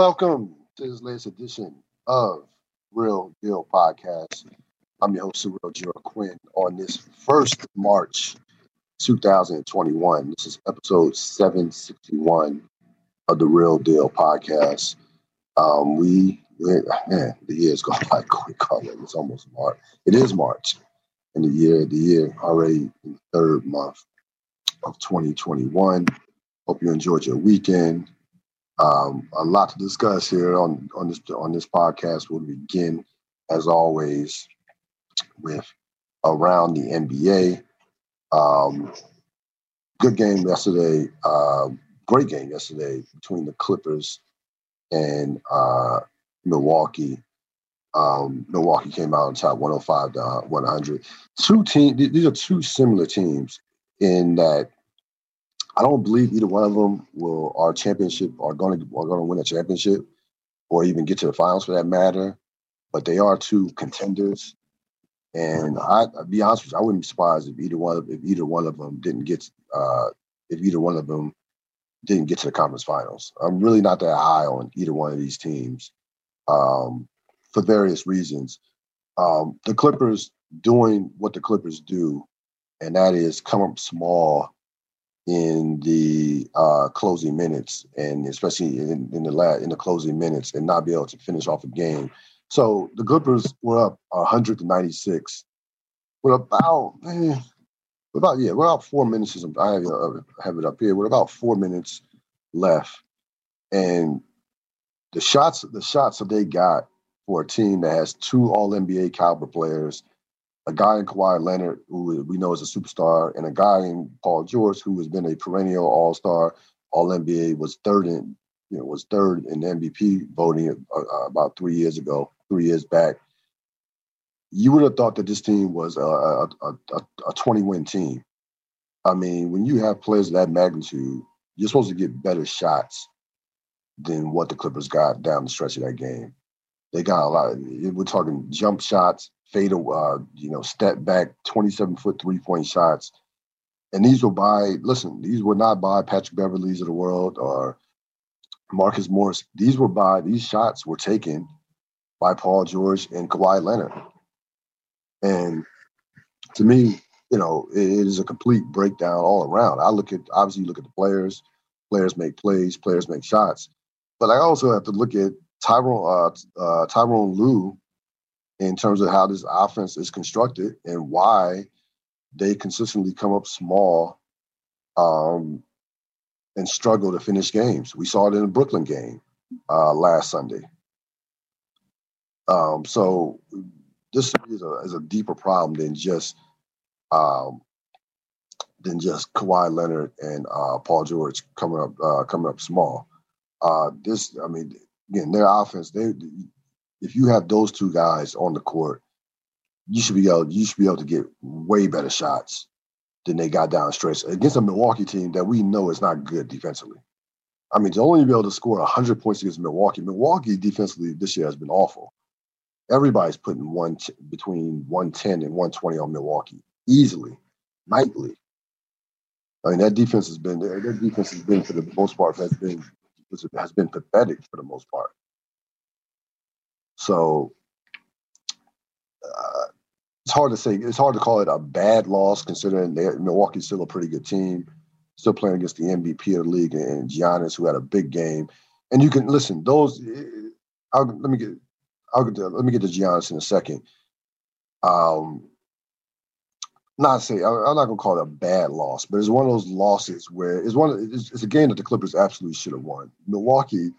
Welcome to this latest edition of Ril Dil Podcast. I'm your host, Cyril Gerald Quinn, on this first March 2021. This is episode 761 of the Ril Dil Podcast. Um, we, we man, the year's gone by quick already. It's almost March. It is March, and the year, the year already in the third month of 2021. Hope you enjoyed your weekend. Um, a lot to discuss here on on this on this podcast. We'll begin, as always, with around the NBA. Um, good game yesterday. Uh, great game yesterday between the Clippers and uh, Milwaukee. Um, Milwaukee came out on top 105 to 100. Two teams, these are two similar teams in that I don't believe either one of them will our championship are going to are going to win a championship or even get to the finals for that matter. But they are two contenders, and I, I'll be honest with you, I wouldn't be surprised if either one of if either one of them didn't get uh, if either one of them didn't get to the conference finals. I'm really not that high on either one of these teams um, for various reasons. Um, the Clippers doing what the Clippers do, and that is come up small in the uh, closing minutes, and especially in, in the la- in the closing minutes, and not be able to finish off a game. So the Clippers were up 196 with about eh, about yeah, we're about four minutes. I have, uh, have it up here. We're about four minutes left, and the shots the shots that they got for a team that has two All NBA caliber players a guy in Kawhi Leonard, who we know is a superstar, and a guy in Paul George, who has been a perennial All Star, All NBA, was third in you know was third in MVP voting uh, uh, about three years ago, three years back. You would have thought that this team was a, a, a, a 20 win team. I mean, when you have players of that magnitude, you're supposed to get better shots than what the Clippers got down the stretch of that game. They got a lot. Of, we're talking jump shots, fade, uh, you know, step back, 27 foot three point shots. And these were by, listen, these were not by Patrick Beverleys of the world or Marcus Morris. These were by, these shots were taken by Paul George and Kawhi Leonard. And to me, you know, it is a complete breakdown all around. I look at, obviously, you look at the players, players make plays, players make shots. But I also have to look at Tyronn, uh, uh, Tyronn Lue in terms of how this offense is constructed and why they consistently come up small um, and struggle to finish games. We saw it in the Brooklyn game uh, last Sunday. Um, so this is a, is a, deeper problem than just um, than just Kawhi Leonard and uh, Paul George coming up uh, coming up small. Uh, this, I mean, again, their offense they if you have those two guys on the court, you should be able you should be able to get way better shots than they got down stretch against a Milwaukee team that we know is not good defensively. I mean, to only be able to score 100 points against Milwaukee, Milwaukee defensively this year has been awful. Everybody's putting one t- between 110 and 120 on Milwaukee easily, nightly. I mean, that defense has been their defense has been for the most part has been has been pathetic for the most part. So uh, it's hard to say. It's hard to call it a bad loss considering Milwaukee's still a pretty good team, still playing against the MVP of the league and Giannis, who had a big game. And you can listen; those. I'll, let me get. I'll get. To, let me get to Giannis in a second. Um, not say I'm not gonna call it a bad loss, but it's one of those losses where it's one. It's, it's a game that the Clippers absolutely should have won. Milwaukee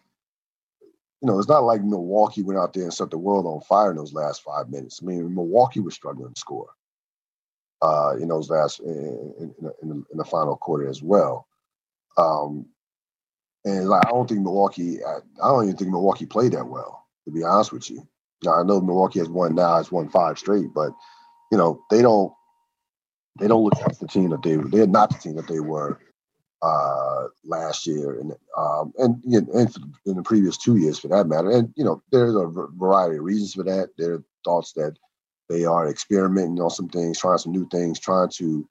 you know, it's not like Milwaukee went out there and set the world on fire in those last five minutes. I mean, Milwaukee was struggling to score uh, in those last in, in, in, the, in the, final quarter as well. Um, and like, I don't think Milwaukee, I, I, don't even think Milwaukee played that well, to be honest with you. Now I know Milwaukee has won now, it's won five straight, but you know they don't they don't look like the team that they they're not the team that they were uh, last year and um, and, and in the previous two years for that matter. And you know, there's a variety of reasons for that. There are thoughts that they are experimenting on some things, trying some new things, trying to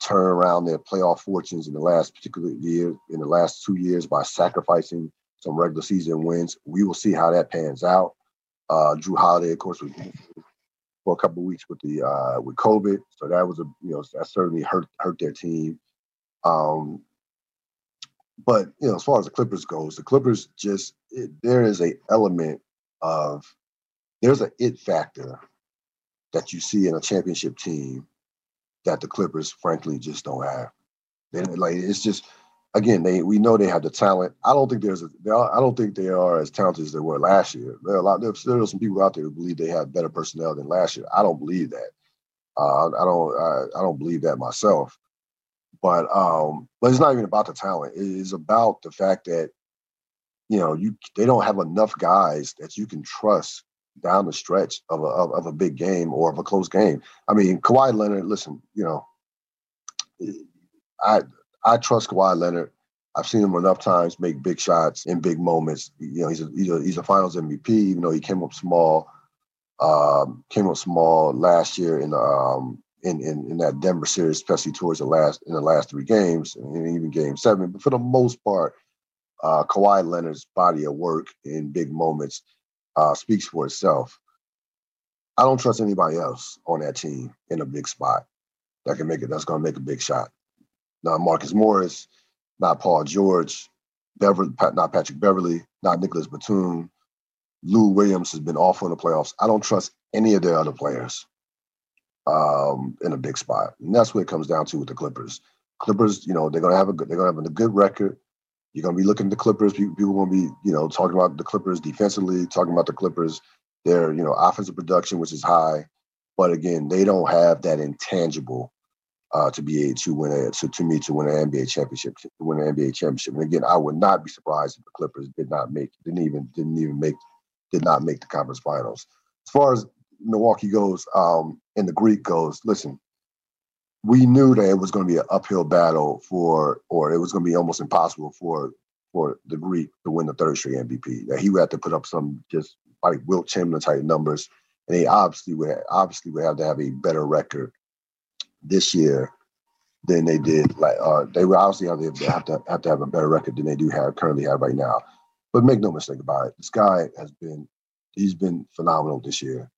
turn around their playoff fortunes in the last particular year, in the last two years by sacrificing some regular season wins. We will see how that pans out. Uh, Jrue Holiday, of course, was for a couple weeks with the uh, with COVID, so that was a you know that certainly hurt hurt their team. Um, but you know, as far as the Clippers goes, the Clippers just it, there is a element of there's an it factor that you see in a championship team that the Clippers, frankly, just don't have. They like it's just again they we know they have the talent. I don't think there's a are, I don't think they are as talented as they were last year. There are a lot there, there are some people out there who believe they have better personnel than last year. I don't believe that. Uh, I don't I, I don't believe that myself. But um, but it's not even about the talent. It is about the fact that you know you they don't have enough guys that you can trust down the stretch of a of, of a big game or of a close game. I mean, Kawhi Leonard. Listen, you know, I I trust Kawhi Leonard. I've seen him enough times make big shots in big moments. You know, he's a he's a, he's a Finals MVP, even though he came up small. Um, came up small last year in um, in, in, in that Denver series, especially towards the last in the last three games, and even Game Seven. But for the most part, uh, Kawhi Leonard's body of work in big moments uh, speaks for itself. I don't trust anybody else on that team in a big spot that can make it. That's going to make a big shot. Not Marcus Morris, not Paul George, Beverly, not Patrick Beverley, not Nicholas Batum. Lou Williams has been awful in the playoffs. I don't trust any of their other players um, in a big spot, and that's what it comes down to with the Clippers. Clippers, you know, they're gonna have a good, they're gonna have a good record. You're gonna be looking at the Clippers. People, people gonna be, you know, talking about the Clippers defensively, talking about the Clippers, their, you know, offensive production, which is high. But again, they don't have that intangible uh, to be able to win a to, to me to win an NBA championship, to win an NBA championship. And again, I would not be surprised if the Clippers did not make, didn't even didn't even make, did not make the conference finals. As far as Milwaukee goes, um, and the Greek goes, listen, we knew that it was going to be an uphill battle for, or it was going to be almost impossible for for the Greek to win the third straight MVP. That he would have to put up some just like Wilt Chamberlain type numbers, and he obviously would have, obviously would have to have a better record this year than they did. Like uh, they would obviously have to have to have to have a better record than they do have currently have right now. But make no mistake about it, this guy has been he's been phenomenal this year.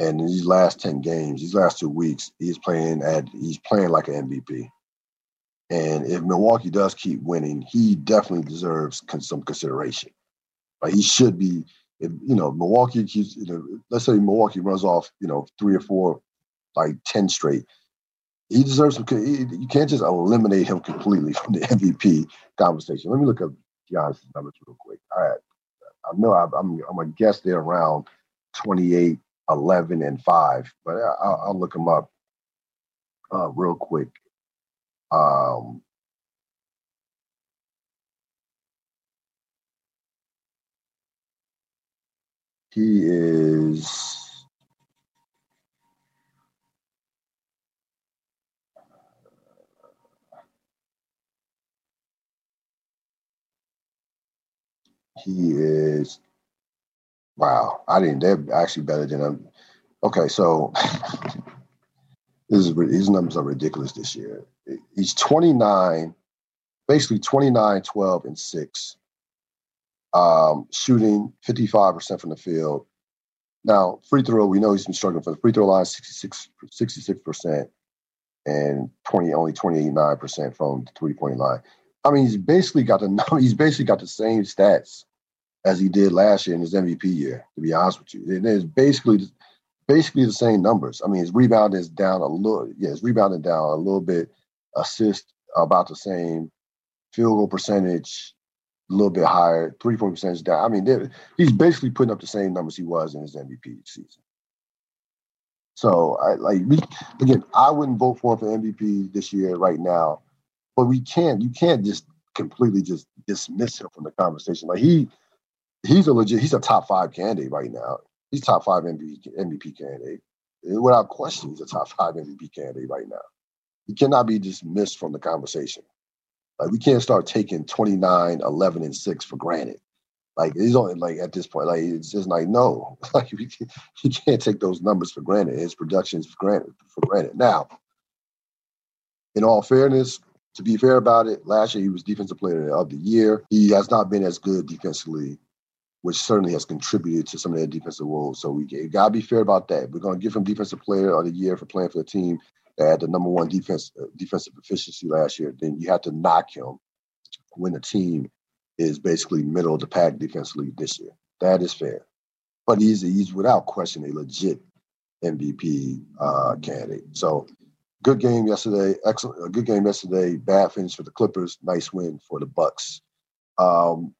And in these last 10 games, these last two weeks, he's playing at he's playing like an MVP. And if Milwaukee does keep winning, he definitely deserves some consideration. Like he should be, if you know, Milwaukee keeps, you know, let's say Milwaukee runs off, you know, three or four, like 10 straight. He deserves some. You can't just eliminate him completely from the MVP conversation. Let me look up Giannis' numbers real quick. All right, I know I, I'm, I'm a guess they're around 28 11 and 5, but I'll, I'll look them up uh, real quick. Um, he is. He is Wow, I didn't. They're actually better than them. Okay, so this is these numbers are ridiculous this year. He's 29, basically 29, 12, and six, um, shooting 55% from the field. Now, free throw, we know he's been struggling for the free throw line, 66, 66%, and 20, only 28.9% from the three point line. I mean, he's basically got the he's basically got the same stats as he did last year in his MVP year. To be honest with you, it is basically basically the same numbers. I mean, his rebound is down a little. Yeah, his rebounding down a little bit. Assist about the same. Field goal percentage a little bit higher. Three point percentage down. I mean, he's basically putting up the same numbers he was in his MVP season. So I like we again. I wouldn't vote for him for MVP this year right now, but we can't. You can't just completely just dismiss him from the conversation. Like he he's a legit, he's a top five candidate right now. He's top five MVP, MVP candidate. Without question, he's a top five MVP candidate right now. He cannot be dismissed from the conversation. Like we can't start taking 29, 11, and 6 for granted. Like he's only like at this point, like it's just like no, like can, you can't take those numbers for granted. His productions for granted for granted. Now, in all fairness, to be fair about it, last year he was defensive player of the year. He has not been as good defensively, which certainly has contributed to some of their defensive woes. So we got to be fair about that. We're going to give him defensive player of the year for playing for the team that had the number one defense uh, defensive efficiency last year. Then you have to knock him when the team is basically middle of the pack defensively this year. That is fair. But he's he's without question a legit MVP uh, candidate. So good game yesterday. Excellent. A good game yesterday. Bad finish for the Clippers. Nice win for the Bucks. Um,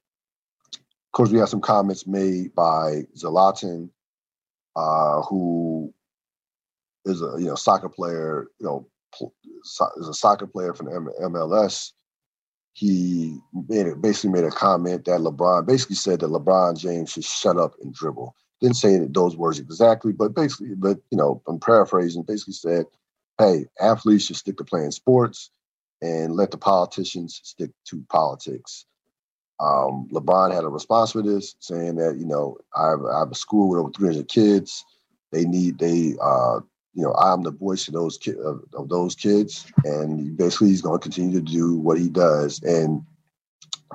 course, we had some comments made by Zlatan, uh, who is a you know soccer player. You know, is a soccer player from the MLS. He made it, basically made a comment that LeBron basically said that LeBron James should shut up and dribble. Didn't say those words exactly, but basically, but you know, I'm paraphrasing. Basically said hey, athletes should stick to playing sports and let the politicians stick to politics. Um, LeBron had a response for this, saying that you know I have, I have a school with over 300 kids. They need they uh, you know I'm the voice of those ki- of, of those kids, and basically he's going to continue to do what he does, and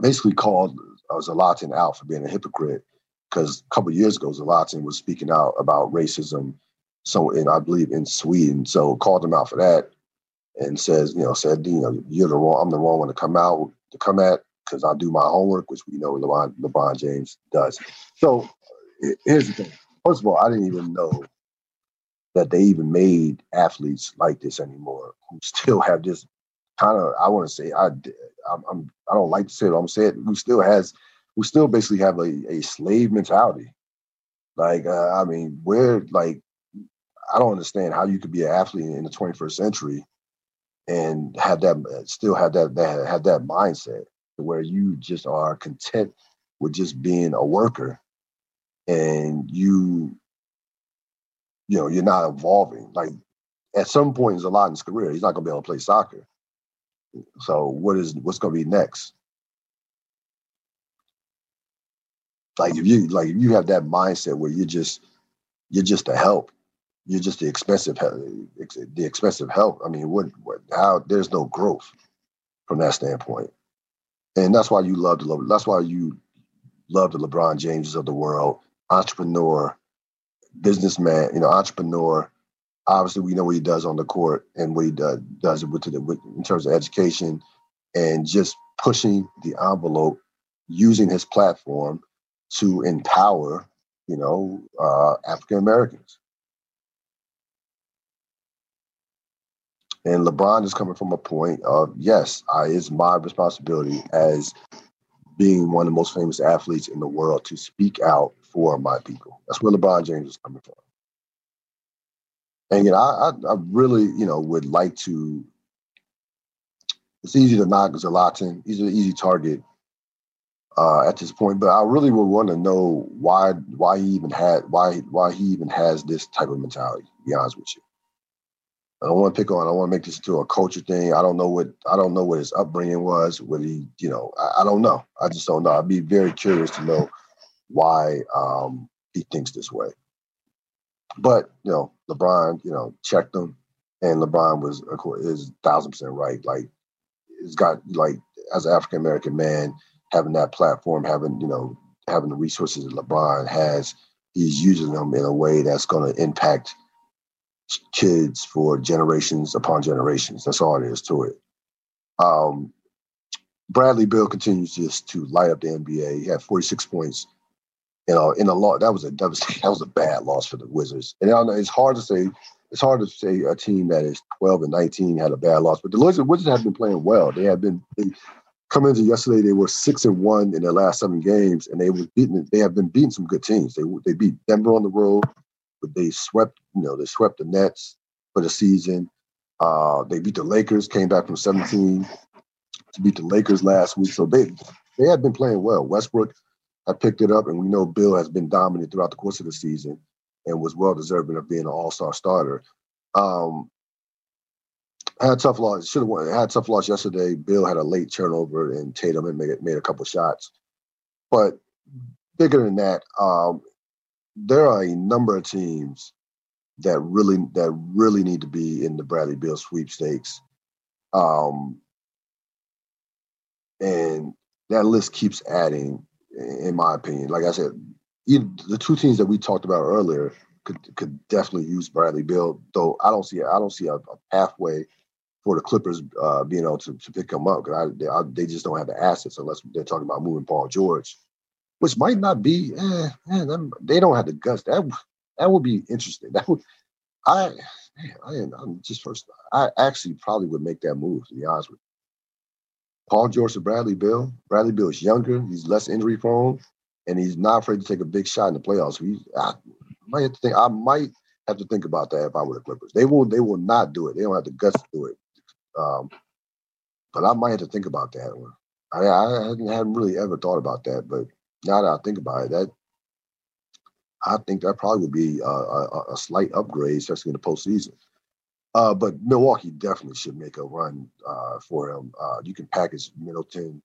basically called uh, Zlatan out for being a hypocrite because a couple years ago Zlatan was speaking out about racism so and I believe in Sweden. So called him out for that and says, you know, said, you know, you're the wrong, I'm the wrong one to come out to come at because I do my homework, which we know LeBron, LeBron James does. So here's the thing. First of all, I didn't even know that they even made athletes like this anymore who still have this kind of I want to say I I'm, I'm I don't like to say it. I'm saying who still has who still basically have a, a slave mentality. Like uh, I mean, where like I don't understand how you could be an athlete in the 21st century and have that still have that, that have that mindset where you just are content with just being a worker and you you know you're not evolving. Like at some point in Zlatan's career. He's not going to be able to play soccer. So what is what's going to be next? Like if you like if you have that mindset where you're just you're just a help you're just the expensive help, the expensive help. I mean, what, what how there's no growth from that standpoint, and that's why you love the that's why you love the LeBron Jameses of the world, entrepreneur, businessman, you know, entrepreneur. Obviously, we know what he does on the court and what he does does with, the, with in terms of education and just pushing the envelope, using his platform to empower, you know, uh, African Americans. And LeBron is coming from a point of yes, I, it's my responsibility as being one of the most famous athletes in the world to speak out for my people. That's where LeBron James is coming from. And you know, I, I, I really, you know, would like to. It's easy to knock Zlatan. He's an easy target uh, at this point, but I really would want to know why why he even had why why he even has this type of mentality. To be honest with you. I don't want to pick on. I want to make this into a culture thing. I don't know what I don't know what his upbringing was. What he, you know, I, I don't know. I just don't know. I'd be very curious to know why um, he thinks this way. But you know, LeBron, you know, checked him, and LeBron was, of course, is thousand percent right. Like, it's got like as an African American man having that platform, having you know, having the resources that LeBron has, he's using them in a way that's going to impact kids for generations upon generations. That's all it is to it. Um, Bradley Beal continues just to light up the NBA. He had 46 points. You know, in a lot that was a devastating, that was a bad loss for the Wizards. And I know it's hard to say, it's hard to say a team that is 12 and 19 had a bad loss, but the Wizards, Wizards have been playing well. They have been they come into yesterday, they were six and one in their last seven games, and they were beating. They have been beating some good teams. They they beat Denver on the road but they swept, you know, they swept the Nets for the season. Uh, they beat the Lakers, came back from 17 to beat the Lakers last week. So they they had been playing well. Westbrook had picked it up, and we know Beal has been dominant throughout the course of the season and was well deserving of being an All Star starter. Um, had a tough loss. Should have. Had a tough loss yesterday. Beal had a late turnover, and Tatum had made made a couple shots. But bigger than that, um, there are a number of teams that really that really need to be in the Bradley Beal sweepstakes. Um, and that list keeps adding. In my opinion, like I said, the two teams that we talked about earlier could could definitely use Bradley Beal, Though I don't see I don't see a, a pathway for the Clippers uh, being able to, to pick him up because they, they, just don't have the assets unless they're talking about moving Paul George, which might not be. Eh, man, they don't have the guts. That that would be interesting. That would I. I am just first. I actually probably would make that move to be honest with you. Paul George to Bradley Beal. Bradley Beal is younger. He's less injury prone, and he's not afraid to take a big shot in the playoffs. We, I might have to think. I might have to think about that if I were the Clippers. They will. They will not do it. They don't have the guts to do it. Um, but I might have to think about that one. I, I hadn't really ever thought about that, but now that I think about it, that I think that probably would be a, a, a slight upgrade, especially in the postseason. Uh, but Milwaukee definitely should make a run uh, for him. Uh, you can package Middleton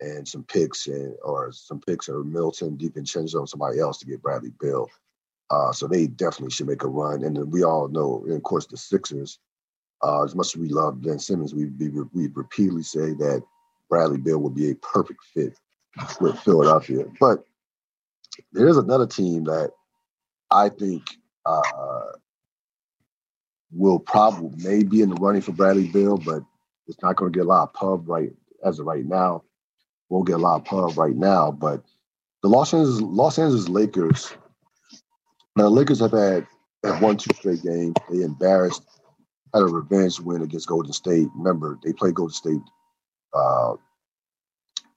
and some picks, and or some picks or Middleton, DiVincenzo, and somebody else to get Bradley Beal. Uh, so they definitely should make a run. And then we all know, and of course, the Sixers uh, as much as we love Ben Simmons, we we repeatedly say that Bradley Beal would be a perfect fit with Philadelphia. But there is another team that I think uh, will probably may be in the running for Bradley Beal, but it's not going to get a lot of pub right as of right now. Won't get a lot of pub right now, but the Los Angeles Los Angeles Lakers. Now, the Lakers have had have won two straight games. They embarrassed had a revenge win against Golden State. Remember, they played Golden State uh,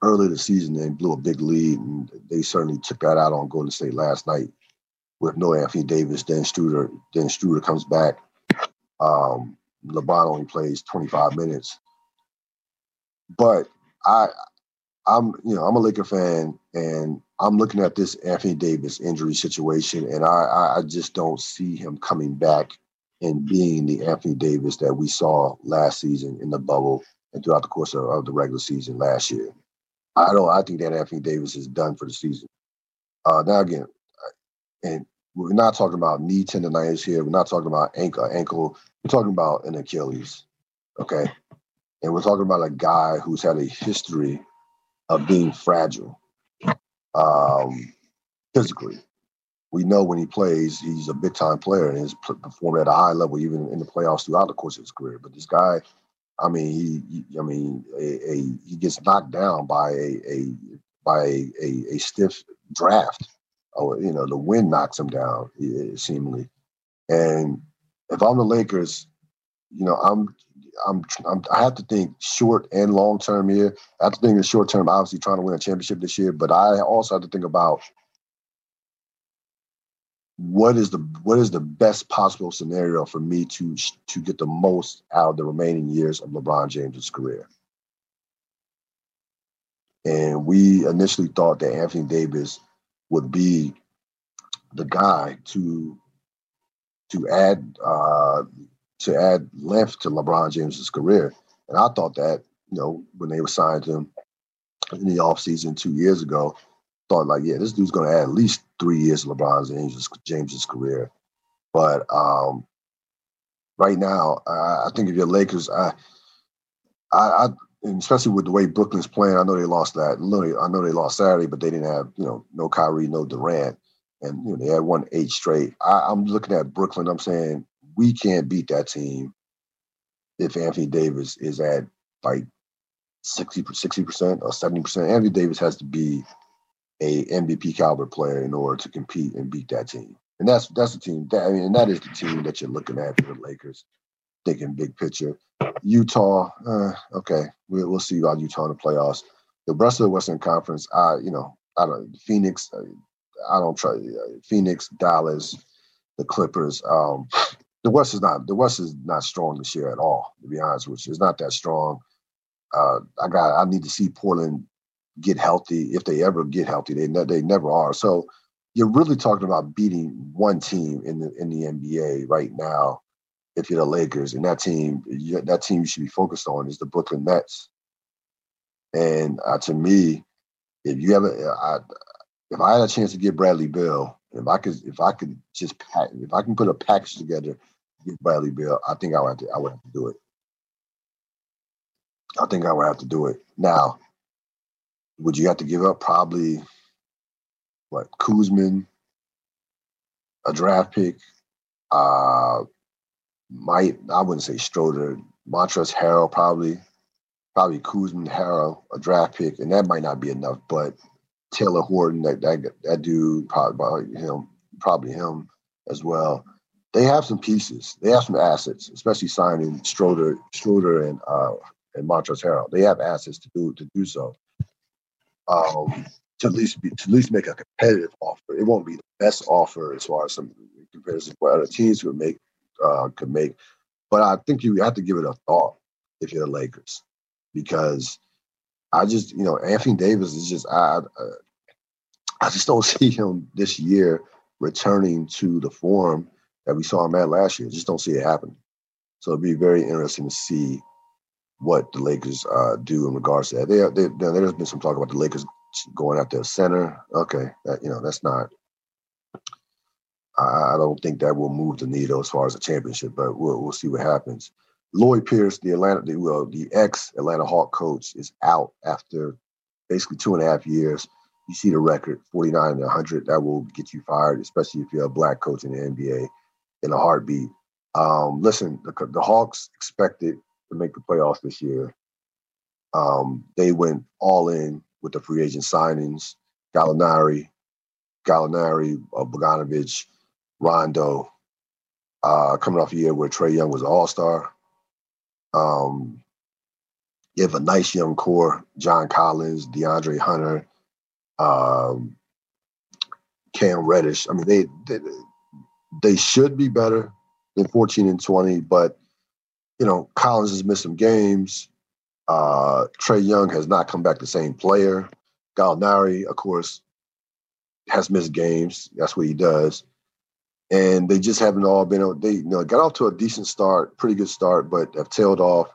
early the season they blew a big lead, and they certainly took that out on Golden State last night with no Anthony Davis. Then Schroeder, then Schroeder comes back. Um, LeBron only plays 25 minutes, but I, I'm you know I'm a Laker fan, and I'm looking at this Anthony Davis injury situation, and I I just don't see him coming back and being the Anthony Davis that we saw last season in the bubble and throughout the course of, of the regular season last year. I don't. I think that Anthony Davis is done for the season. Uh, now again, and we're not talking about knee tendonitis here. We're not talking about ankle. Ankle. We're talking about an Achilles. Okay, and we're talking about a guy who's had a history of being fragile um, physically we know when he plays, he's a big time player and has performed at a high level, even in the playoffs throughout the course of his career. But this guy, I mean, he, I mean, a, a, he gets knocked down by a, a by a, a, stiff draft. Oh, you know, the wind knocks him down, eh, seemingly. And if I'm the Lakers, you know, I'm, I'm, I'm, i have to think short and long term here. I have to think in the short term, obviously trying to win a championship this year, but I also have to think about what is the what is the best possible scenario for me to to get the most out of the remaining years of LeBron James's career? And we initially thought that Anthony Davis would be the guy to to add uh, to add length to LeBron James's career. And I thought that, you know, when they were signed him in the offseason two years ago, thought like, yeah, this dude's to add at least three years of LeBron James's, James's career. But um, right now, I, I think if you're Lakers, I, I, I especially with the way Brooklyn's playing, I know they lost that. I know they lost Saturday, but they didn't have you know no Kyrie, no Durant, and you know they had won eight straight. I, I'm looking at Brooklyn. I'm saying we can't beat that team if Anthony Davis is at like 60 percent or 70 percent. Anthony Davis has to be a MVP caliber player in order to compete and beat that team. And that's that's the team that I mean, and that is the team that you're looking at for the Lakers, thinking big picture. Utah, uh, okay, we'll, we'll see about Utah in the playoffs. The rest of the Western Conference, I you know, I don't Phoenix, uh, I don't try uh, Phoenix, Dallas, the Clippers. Um, the West is not the West is not strong this year at all. To be honest with you, it's not that strong. Uh, I got I need to see Portland get healthy if they ever get healthy. They ne- they never are. So you're really talking about beating one team in the in the NBA right now. If you're the Lakers, and that team, you, that team you should be focused on is the Brooklyn Nets. And uh, to me, if you ever, I, if I had a chance to get Bradley Beal, if I could, if I could just pack, if I can put a package together, get Bradley Beal, I think I would have to, I would have to do it. I think I would have to do it now would you have to give up probably what Kuzma, a draft pick, uh, might I wouldn't say Schroeder, Montrezl Harrell probably, probably Kuzma Harrell, a draft pick, and that might not be enough. But Talen Horton, that that that dude, probably him, probably him as well. They have some pieces. They have some assets, especially signing Schroeder, Schroeder and uh, and Montrezl Harrell. They have assets to do to do so. Um, to at least be, to at least make a competitive offer. It won't be the best offer as far as some comparison what other teams would make uh, could make, but I think you have to give it a thought if you're the Lakers because I just you know Anthony Davis is just I I just don't see him this year returning to the form that we saw him at last year. Just don't see it happening. So it'd be very interesting to see what the Lakers uh, do in regards to that. They, they, there's been some talk about the Lakers going after a center. Okay, that, you know that's not. I, I don't think that will move the needle as far as a championship, but we'll we'll see what happens. Lloyd Pierce, the Atlanta, the, well, the ex Atlanta Hawk coach, is out after basically two and a half years. You see the record, 49 and 100. That will get you fired, especially if you're a black coach in the NBA in a heartbeat. Um, listen, the, the Hawks expected to make the playoffs this year. Um, they went all in with the free agent signings, Gallinari, Gallinari, uh, Bogdanovich, Rondo, uh, coming off a year where Trae Young was an all-star. Um, you have a nice young core, John Collins, DeAndre Hunter, um, Cam Reddish. I mean, they, they they should be better than 14 and 20, but you know, Collins has missed some games. Uh, Trae Young has not come back the same player. Gallinari, of course, has missed games. That's what he does. And they just haven't all been. They you know got off to a decent start, pretty good start, but have tailed off.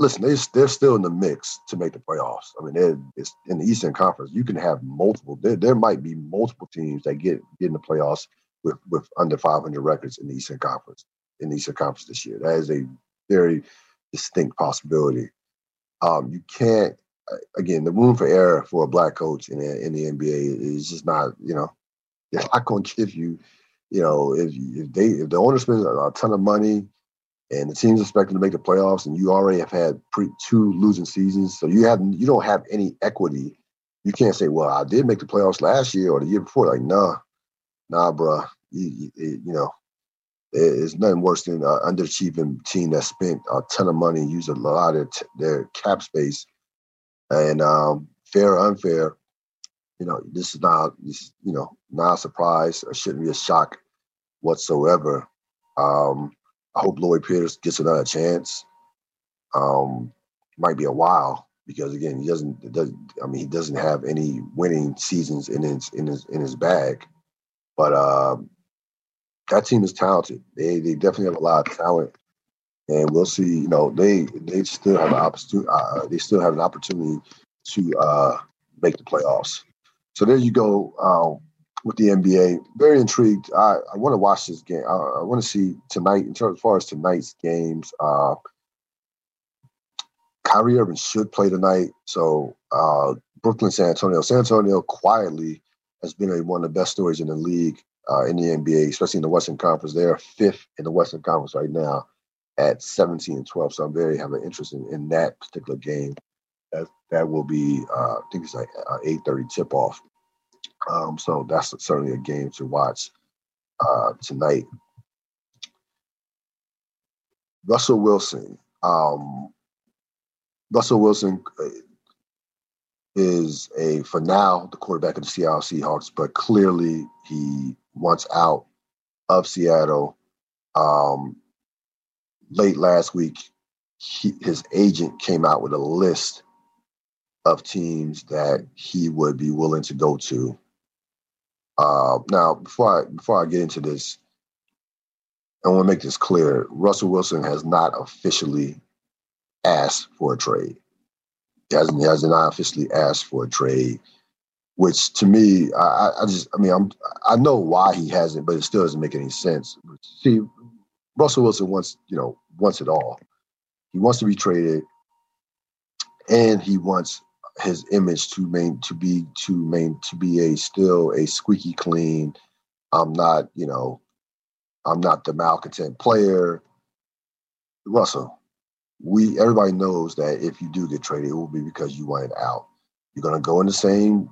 Listen, they they're still in the mix to make the playoffs. I mean, it's in the Eastern Conference. You can have multiple. There, there might be multiple teams that get get in the playoffs with with under 500 records in the Eastern Conference in Eastern Conference this year. That is a very distinct possibility. Um, you can't again the room for error for a black coach in the, in the NBA is just not you know they're not going to give you you know if if they if the owner spends a ton of money and the team's expecting to make the playoffs and you already have had pre, two losing seasons so you have you don't have any equity you can't say well I did make the playoffs last year or the year before like nah nah bruh you, you, you know it's nothing worse than an underachieving team that spent a ton of money, used a lot of t- their cap space, and um, fair or unfair, you know, this is not, this, you know, not a surprise or shouldn't be a shock whatsoever. Um, I hope Lloyd Pierce gets another chance. Um, might be a while because again, he doesn't, doesn't I mean, he doesn't have any winning seasons in his in his in his bag. But um, that team is talented. They they definitely have a lot of talent, and we'll see. You know, they they still have an opportunity. Uh, they still have an opportunity to uh, make the playoffs. So there you go um, with the NBA. Very intrigued. I, I want to watch this game. I, I want to see tonight. In terms as far as tonight's games, uh, Kyrie Irving should play tonight. So uh, Brooklyn, San Antonio. San Antonio quietly has been a, one of the best stories in the league uh, in the NBA, especially in the Western Conference. They are fifth in the Western Conference right now at 17 and 12. So I'm very have an interest in, in that particular game. That that will be uh, I think it's like 8:30 tip off. Um, so that's certainly a game to watch uh, tonight. Russell Wilson. Um, Russell Wilson uh, is a for now the quarterback of the Seattle Seahawks, but clearly he wants out of Seattle. Um, late last week, he, his agent came out with a list of teams that he would be willing to go to. Uh, now, before I before I get into this, I want to make this clear: Russell Wilson has not officially asked for a trade. He hasn't, he has not officially asked for a trade which to me, I, I just, I mean, I'm, I know why he hasn't, but it still doesn't make any sense. See, Russell Wilson wants, you know, wants it all. He wants to be traded, and he wants his image to main to be to main to be a still a squeaky clean. I'm not, you know, I'm not the malcontent player. Russell, we everybody knows that if you do get traded, it will be because you wanted out. You're gonna go in the same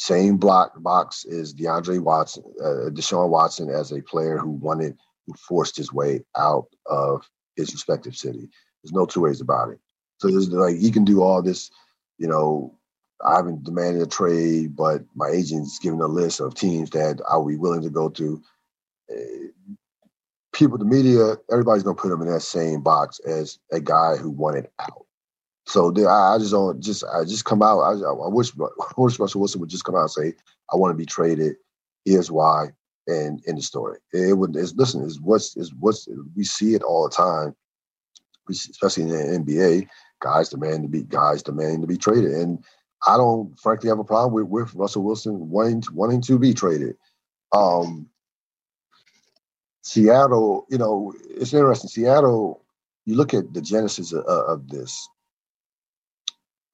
same block box as DeAndre Watson, uh, Deshaun Watson, as a player who wanted, who forced his way out of his respective city. There's no two ways about it. So there's like he can do all this, you know. I haven't demanded a trade, but my agent's given a list of teams that I would be willing to go to. Uh, people, the media, everybody's gonna put him in that same box as a guy who wanted out. So I, just don't just I just come out. I, I wish wish Russell Wilson would just come out and say, "I want to be traded. Here's why." And in the story, it would. It's, listen, is what's is what's we see it all the time, especially in the NBA. Guys demand to be guys demanding to be traded, and I don't frankly have a problem with, with Russell Wilson wanting to, wanting to be traded. Um, Seattle, you know, it's interesting. Seattle, you look at the genesis of, of this.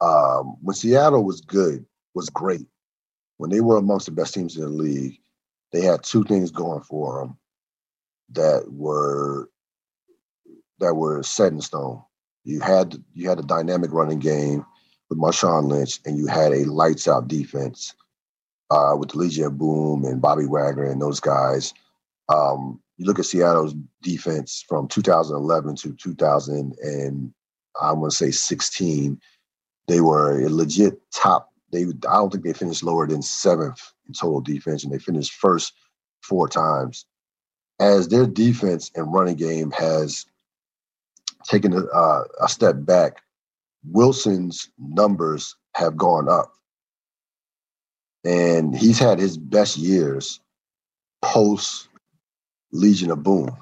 Um, when Seattle was good, was great, when they were amongst the best teams in the league, they had two things going for them that were that were set in stone. You had you had a dynamic running game with Marshawn Lynch, and you had a lights out defense uh, with Legion Boom and Bobby Wagner and those guys. Um, you look at Seattle's defense from 2011 to 2000 and I want to say 16, they were a legit top. They I don't think they finished lower than seventh in total defense, and they finished first four times. As their defense and running game has taken a, uh, a step back, Wilson's numbers have gone up, and he's had his best years post Legion of Boom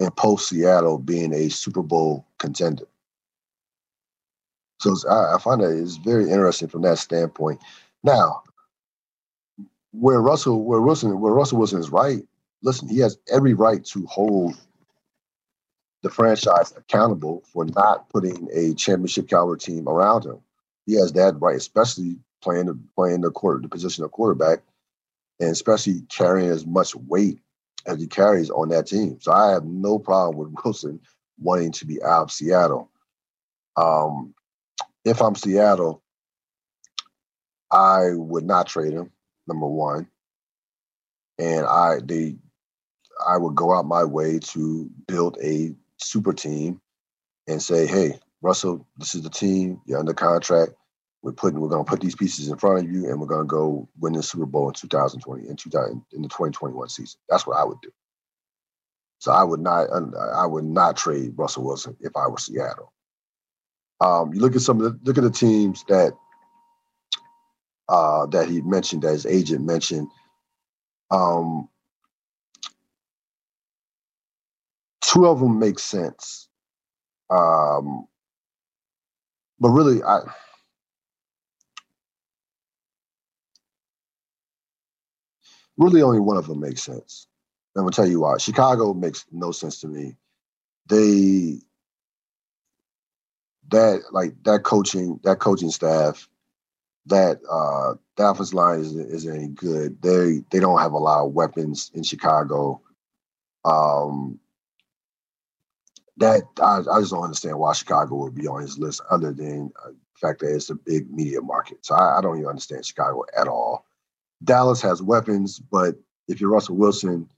and post Seattle being a Super Bowl contender. So I, I find that it's very interesting from that standpoint. Now, where Russell, where Wilson, where Russell Wilson is right, listen, he has every right to hold the franchise accountable for not putting a championship caliber team around him. He has that right, especially playing the playing the quarter the position of quarterback, and especially carrying as much weight as he carries on that team. So I have no problem with Wilson wanting to be out of Seattle. Um, if I'm Seattle, I would not trade him. Number one, and I they I would go out my way to build a super team and say, hey, Russell, this is the team. You're under contract. We're putting we're gonna put these pieces in front of you, and we're gonna go win the Super Bowl in 2020 in 2000 in the 2021 season. That's what I would do. So I would not I would not trade Russell Wilson if I were Seattle. Um, you look at some of the look at the teams that uh, that he mentioned, that his agent mentioned. Um, two of them make sense, um, but really, I. Really, only one of them makes sense. I'm gonna tell you why. Chicago makes no sense to me. They that like that coaching that coaching staff that uh the line isn't, isn't any good. They they don't have a lot of weapons in Chicago. Um that I, I just don't understand why Chicago would be on his list other than uh, the fact that it's a big media market. So I, I don't even understand Chicago at all. Dallas has weapons, but if you're Russell Wilson,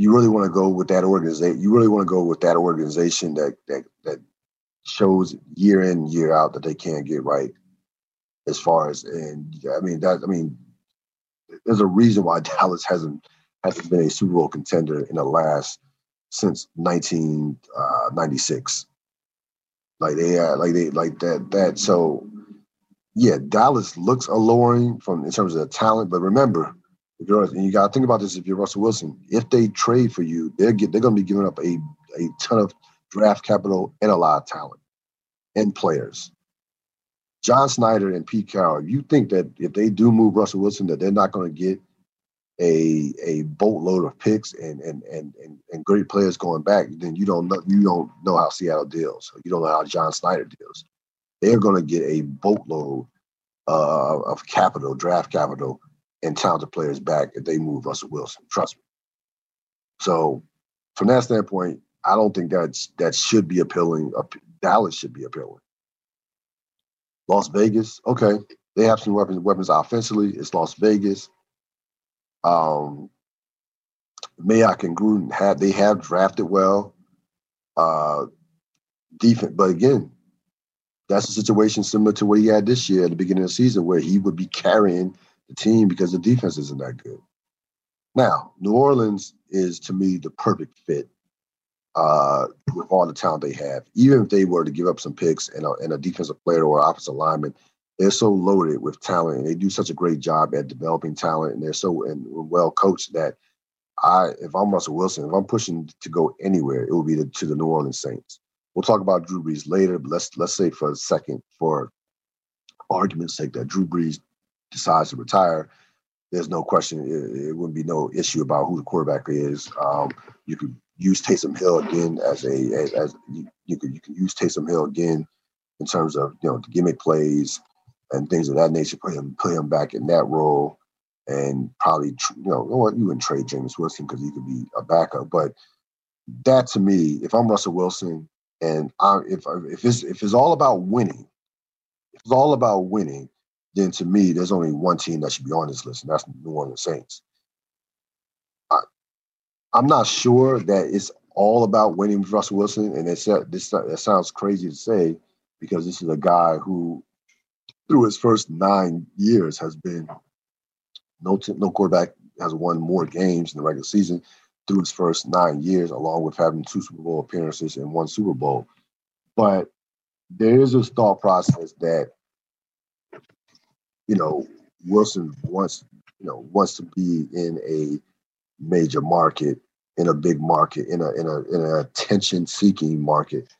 you really want to go with that organization. You really want to go with that organization that that that shows year in year out that they can't get right. As far as and I mean that I mean, there's a reason why Dallas hasn't hasn't been a Super Bowl contender in the last since 1996. Uh, like they are like they like that that so yeah, Dallas looks alluring from in terms of the talent, but remember and you got to think about this if you're Russell Wilson. If they trade for you, they're get, they're going to be giving up a, a ton of draft capital and a lot of talent and players. John Schneider and Pete Carroll, you think that if they do move Russell Wilson, that they're not going to get a a boatload of picks and and and and, and great players going back, then you don't know you don't know how Seattle deals. You don't know how John Schneider deals. they're going to get a boatload uh, of capital, draft capital, and talented players back if they move Russell Wilson. Trust me. So, from that standpoint, I don't think that's that should be appealing. Dallas should be appealing. Las Vegas, okay, they have some weapons. Weapons offensively, it's Las Vegas. Um, Mayock and Gruden have they have drafted well. Uh, defense, but again, that's a situation similar to what he had this year at the beginning of the season, where he would be carrying the team because the defense isn't that good. Now, New Orleans is to me the perfect fit uh, with all the talent they have. Even if they were to give up some picks and a, and a defensive player or offensive lineman, they're so loaded with talent and they do such a great job at developing talent and they're so and well coached that I, if I'm Russell Wilson, if I'm pushing to go anywhere, it will be to, to the New Orleans Saints. We'll talk about Drew Brees later, but let's let's say for a second, for argument's sake, that Drew Brees decides to retire. There's no question; it, it wouldn't be no issue about who the quarterback is. Um, you could use Taysom Hill again as a as, as you, you could you can use Taysom Hill again in terms of you know the gimmick plays and things of that nature. Put him put him back in that role, and probably you know you wouldn't trade Jameis Winston because he could be a backup. But that to me, if I'm Russell Wilson, and I, if if it's if it's all about winning, if it's all about winning, then to me, there's only one team that should be on this list, and that's the New Orleans Saints. I, I'm not sure that it's all about winning with Russell Wilson, and it's uh, this uh, that sounds crazy to say because this is a guy who through his first nine years has been no t- no quarterback has won more games in the regular season through his first nine years, along with having two Super Bowl appearances and one Super Bowl. But there is a thought process that you know Wilson wants you know wants to be in a major market, in a big market, in a in a in an attention seeking market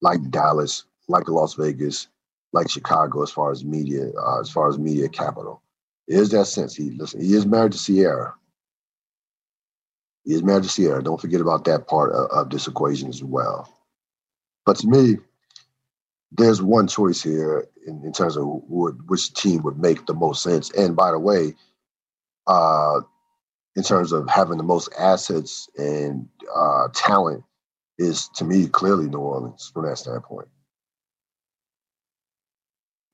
like Dallas, like Las Vegas, like Chicago as far as media, uh, as far as media capital. There's that sense. He listen. He is married to Ciara. He is married to Ciara. Don't forget about that part of, of this equation as well. But to me, there's one choice here in, in terms of would, which team would make the most sense. And by the way, uh, in terms of having the most assets and uh, talent, is to me clearly New Orleans from that standpoint.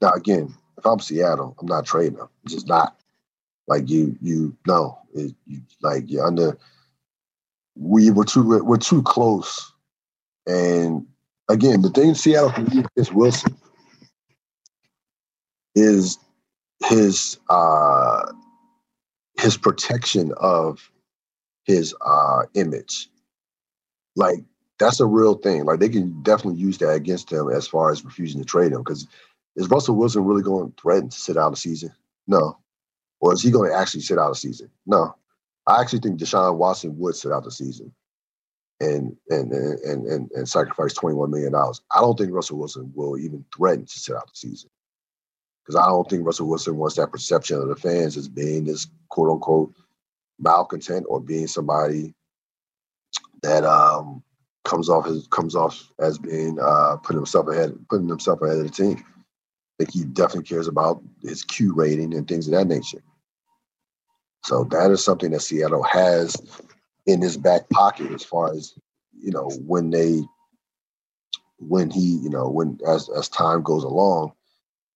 Now, again, if I'm Seattle, I'm not trading them. It's just not. Like you, you know, you like you're under. We were too we're too close, and again, the thing in Seattle can do is Wilson is his uh his protection of his uh image. Like that's a real thing. Like they can definitely use that against him as far as refusing to trade him because is Russell Wilson really going to threaten to sit out a season? No. Or is he going to actually sit out a season? No. I actually think Deshaun Watson would sit out the season and and and and, and sacrifice $21 million. I don't think Russell Wilson will even threaten to sit out the season. Because I don't think Russell Wilson wants that perception of the fans as being this quote unquote malcontent or being somebody that um, comes off as comes off as being uh, putting himself ahead, putting himself ahead of the team I think he definitely cares about his Q rating and things of that nature. So that is something that Seattle has in his back pocket as far as you know when they when he you know when as as time goes along.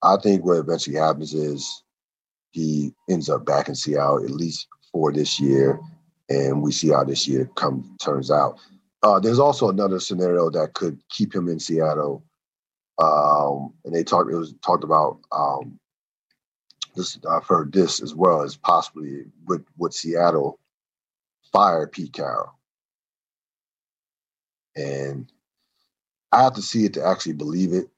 I think what eventually happens is he ends up back in Seattle at least for this year, and we see how this year come turns out. Uh, there's also another scenario that could keep him in Seattle um, and they talked. It was talked about um, this. I've heard this as well as possibly would would Seattle fire Pete Carroll, and I have to see it to actually believe it.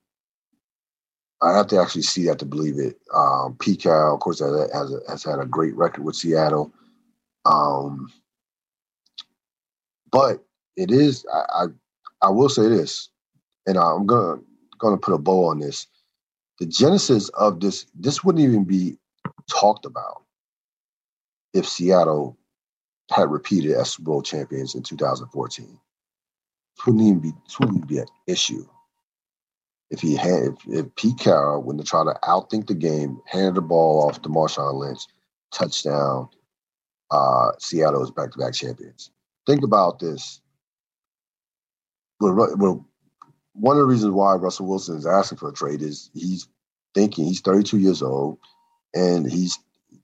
I have to actually see that to believe it. Um, Carroll, of course, has, has, has had a great record with Seattle. Um, but it is, I, I, I will say this, and I'm gonna going to put a bow on this. The genesis of this, this wouldn't even be talked about if Seattle had repeated as Super Bowl champions in 2014. It wouldn't even be, wouldn't even be an issue. If he had if, if Pete Carroll, when they try to outthink the game, handed the ball off to Marshawn Lynch, touchdown, uh, Seattle is back to back champions. Think about this. Well, one of the reasons why Russell Wilson is asking for a trade is he's thinking he's 32 years old, and he's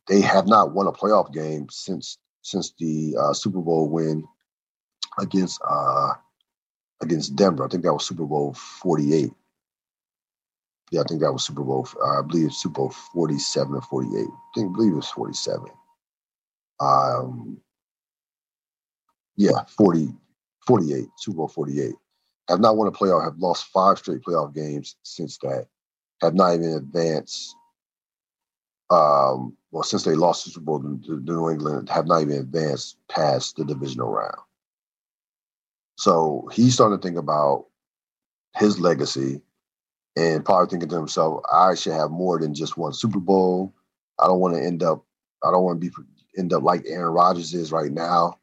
they have not won a playoff game since since the uh, Super Bowl win against uh, against Denver. I think that was Super Bowl 48. Yeah, I think that was Super Bowl. Uh, I believe Super Bowl 47 or 48. I think I believe it was 47. Um, yeah, 40, 48, Super Bowl 48. Have not won a playoff, have lost five straight playoff games since that. Have not even advanced. Um, well, since they lost the Super Bowl to New England, have not even advanced past the divisional round. So he's starting to think about his legacy and probably thinking to himself, I should have more than just one Super Bowl. I don't want to end up, I don't want to be end up like Aaron Rodgers is right now,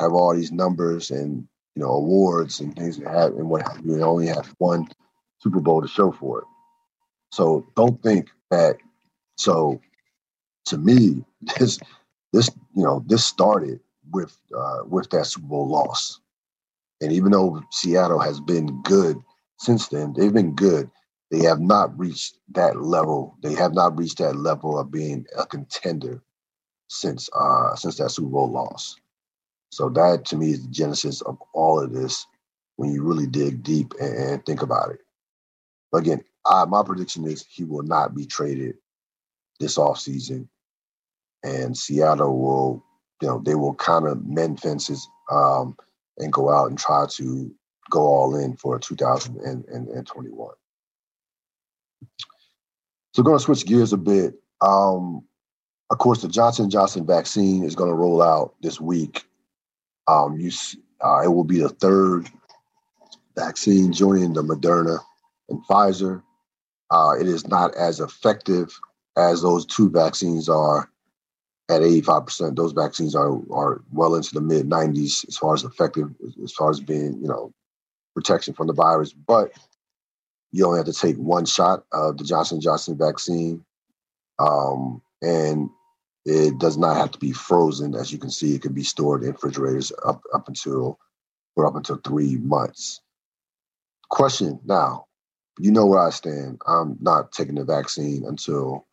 have all these numbers and you know awards and things that have and what have you, and only have one Super Bowl to show for it. So don't think that. So to me, this this you know this started with uh, with that Super Bowl loss, and even though Seattle has been good since then, they've been good. They have not reached that level. They have not reached that level of being a contender since uh since that Super Bowl loss. So that to me is the genesis of all of this when you really dig deep and, and think about it. Again, I, my prediction is he will not be traded this offseason. And Seattle will, you know, they will kind of mend fences um, and go out and try to go all in for 2021. So, going to switch gears a bit. Um, of course, the Johnson Johnson vaccine is going to roll out this week. Um, you, uh, it will be the third vaccine joining the Moderna and Pfizer. Uh, it is not as effective as those two vaccines are at 85%. Those vaccines are are well into the mid 90s as far as effective, as far as being, you know, protection from the virus. But you only have to take one shot of the Johnson Johnson vaccine. Um, and it does not have to be frozen. As you can see, it can be stored in refrigerators up, up until for up until three months. Question now, you know where I stand. I'm not taking the vaccine until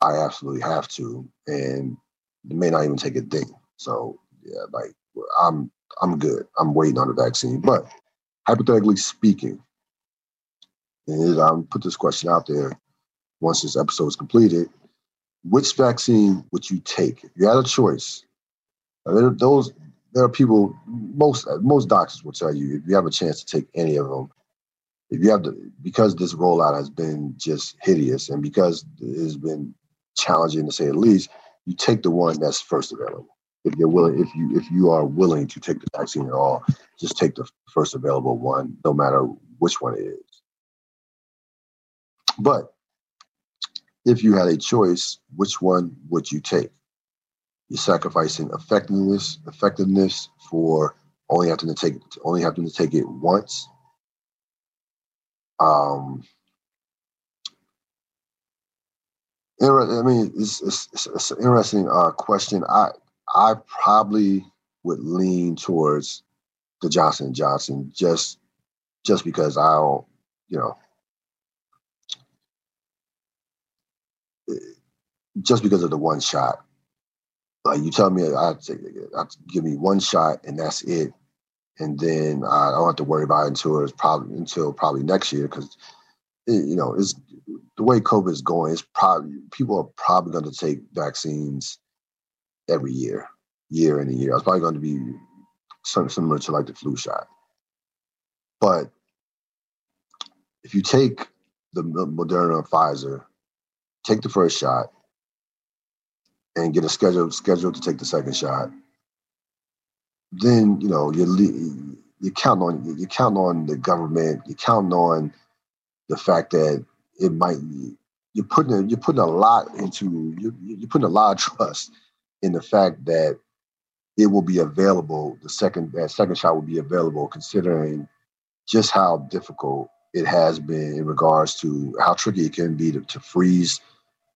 I absolutely have to, and may not even take a day. So yeah, like I'm I'm good. I'm waiting on the vaccine. But hypothetically speaking, and I'm put this question out there once this episode is completed which vaccine would you take? You had a choice, uh, there, those there are people. Most uh, most doctors will tell you if you have a chance to take any of them, if you have to, because this rollout has been just hideous, and because it has been challenging to say the least, you take the one that's first available. If you're willing, if you if you are willing to take the vaccine at all, just take the first available one, no matter which one it is. But if you had a choice, which one would you take? You're sacrificing effectiveness, effectiveness for only having to take only having to take it once. Um, I mean, it's, it's, it's an interesting uh, question. I I probably would lean towards the Johnson Johnson just just because I don't, you know, just because of the one shot. Like you tell me, I give me one shot and that's it, and then I don't have to worry about it until it's probably until probably next year because eh, you know it's the way COVID is going. It's probably people are probably going to take vaccines every year, year in a year. It's probably going to be something similar to like the flu shot, but if you take the Moderna and Pfizer, take the first shot, and get a schedule scheduled to take the second shot, then you know you you count on you count on the government, you count on the fact that it might you're putting a, you're putting a lot into you're, you're putting a lot of trust in the fact that it will be available. The second that second shot will be available, considering just how difficult it has been in regards to how tricky it can be to, to freeze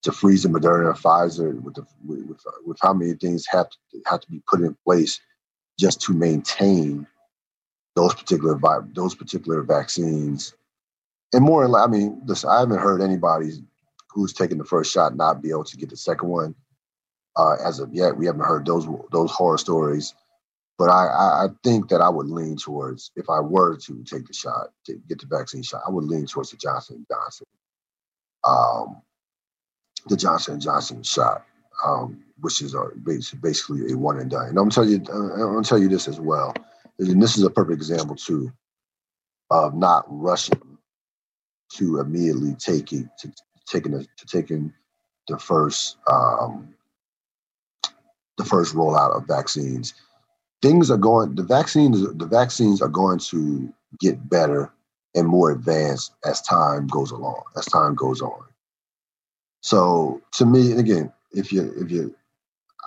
to freeze the Moderna, Pfizer, with the with, with how many things have to have to be put in place just to maintain those particular those particular vaccines. And more, I mean, listen, I haven't heard anybody who's taken the first shot not be able to get the second one. Uh, as of yet, we haven't heard those those horror stories. But I, I think that I would lean towards if I were to take the shot, to get the vaccine shot, I would lean towards the Johnson Johnson, um, the Johnson and Johnson shot, um, which is a, basically a one and done. And I'm gonna tell you, I'm gonna tell you this as well, and this is a perfect example too of not rushing to immediately taking to taking a, to taking the first um, the first rollout of vaccines things are going the vaccines the vaccines are going to get better and more advanced as time goes along as time goes on so to me and again if you if you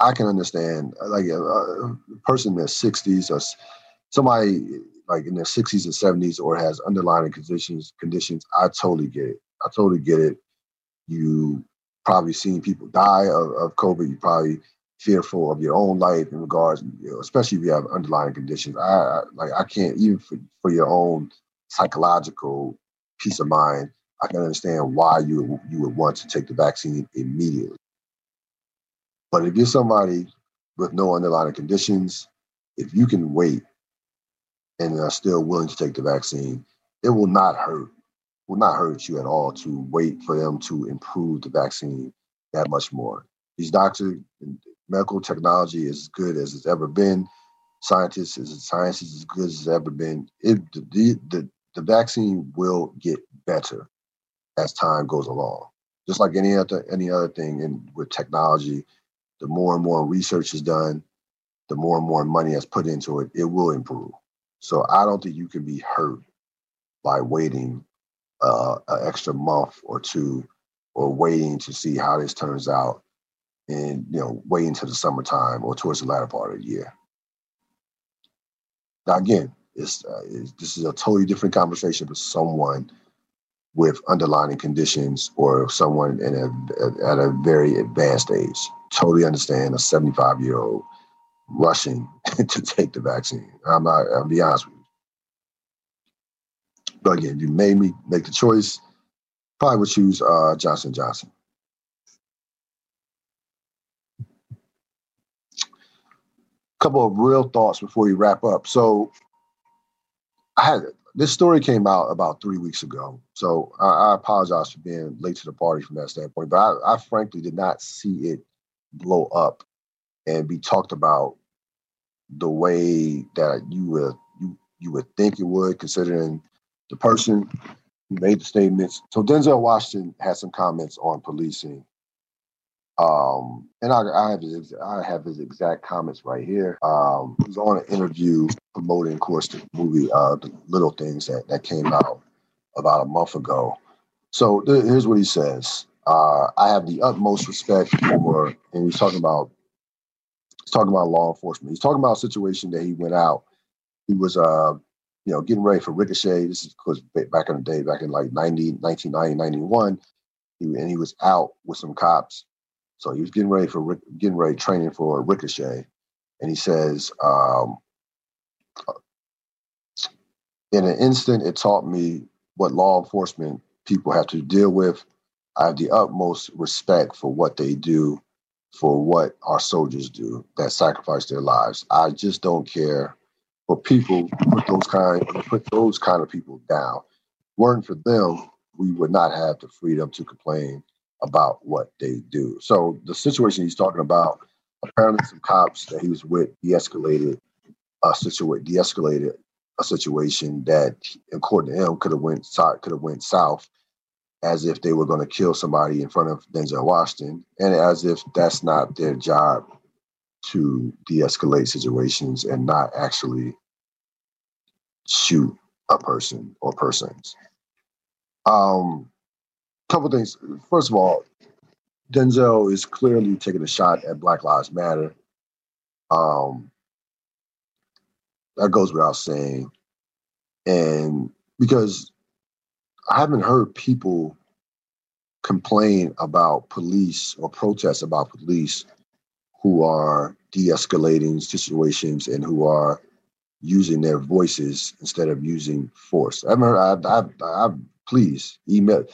i can understand uh, like a, a person in their 60s or somebody like in their 60s and 70s or has underlying conditions conditions i totally get it i totally get it you probably seen people die of, of covid you probably fearful of your own life in regards, you know, especially if you have underlying conditions. I, I like I can't even for, for your own psychological peace of mind. I can understand why you you would want to take the vaccine immediately. But if you're somebody with no underlying conditions, if you can wait and are still willing to take the vaccine, it will not hurt. Will not hurt you at all to wait for them to improve the vaccine that much more. These doctors, medical technology is as good as it's ever been. Scientists is science is as good as it's ever been. It the, the the vaccine will get better as time goes along. Just like any other any other thing in with technology, the more and more research is done, the more and more money is put into it, it will improve. So I don't think you can be hurt by waiting uh, an extra month or two or waiting to see how this turns out and you know way into the summertime or towards the latter part of the year. Now again, it's, uh, it's this is a totally different conversation with someone with underlying conditions or someone in a, at a very advanced age. Totally understand a 75 year old rushing to take the vaccine. I'm not. I'll be honest with you. But again, if you made me make the choice, probably would choose uh, Johnson Johnson. couple of Ril thoughts before we wrap up. So, I had this story came out about three weeks ago. So I, I apologize for being late to the party from that standpoint. But I, I frankly did not see it blow up and be talked about the way that you would you you would think it would, considering the person who made the statements. So Denzel Washington had some comments on policing um, and I, I, have his I have his exact comments right here. Um, he was on an interview promoting, of course, the movie uh, "The Little Things" that that came out about a month ago. So th- here's what he says: uh, I have the utmost respect for, and he's talking about he's talking about law enforcement. He's talking about a situation that he went out. He was uh, you know, getting ready for Ricochet. This is because back in the day, back in like 90, 1990, 91, he, and he was out with some cops so he was getting ready for getting ready training for Ricochet, and he says, um, "In an instant, it taught me what law enforcement people have to deal with. I have the utmost respect for what they do, for what our soldiers do that sacrifice their lives. I just don't care for people put those kind put those kind of people down. Weren't for them, we would not have the freedom to complain about what they do. So the situation he's talking about, apparently some cops that he was with de-escalated a situation, de-escalated a situation that, according to him, could have went could have went south, as if they were going to kill somebody in front of Denzel Washington, and as if that's not their job to de-escalate situations and not actually shoot a person or persons. Um, couple things. First of all, Denzel is clearly taking a shot at Black Lives Matter. Um, that goes without saying, and because I haven't heard people complain about police or protest about police who are de-escalating situations and who are using their voices instead of using force. I've heard, I've, I, I, please email,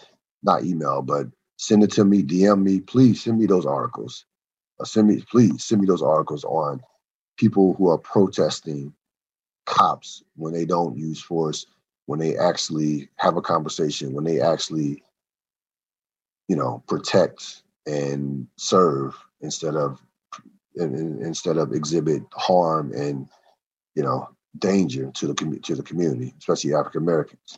not email, but send it to me, DM me, please send me those articles. Uh, send me, please send me those articles on people who are protesting cops when they don't use force, when they actually have a conversation, when they actually, you know, protect and serve instead of instead of exhibit harm and you know danger to the to the community, especially African Americans.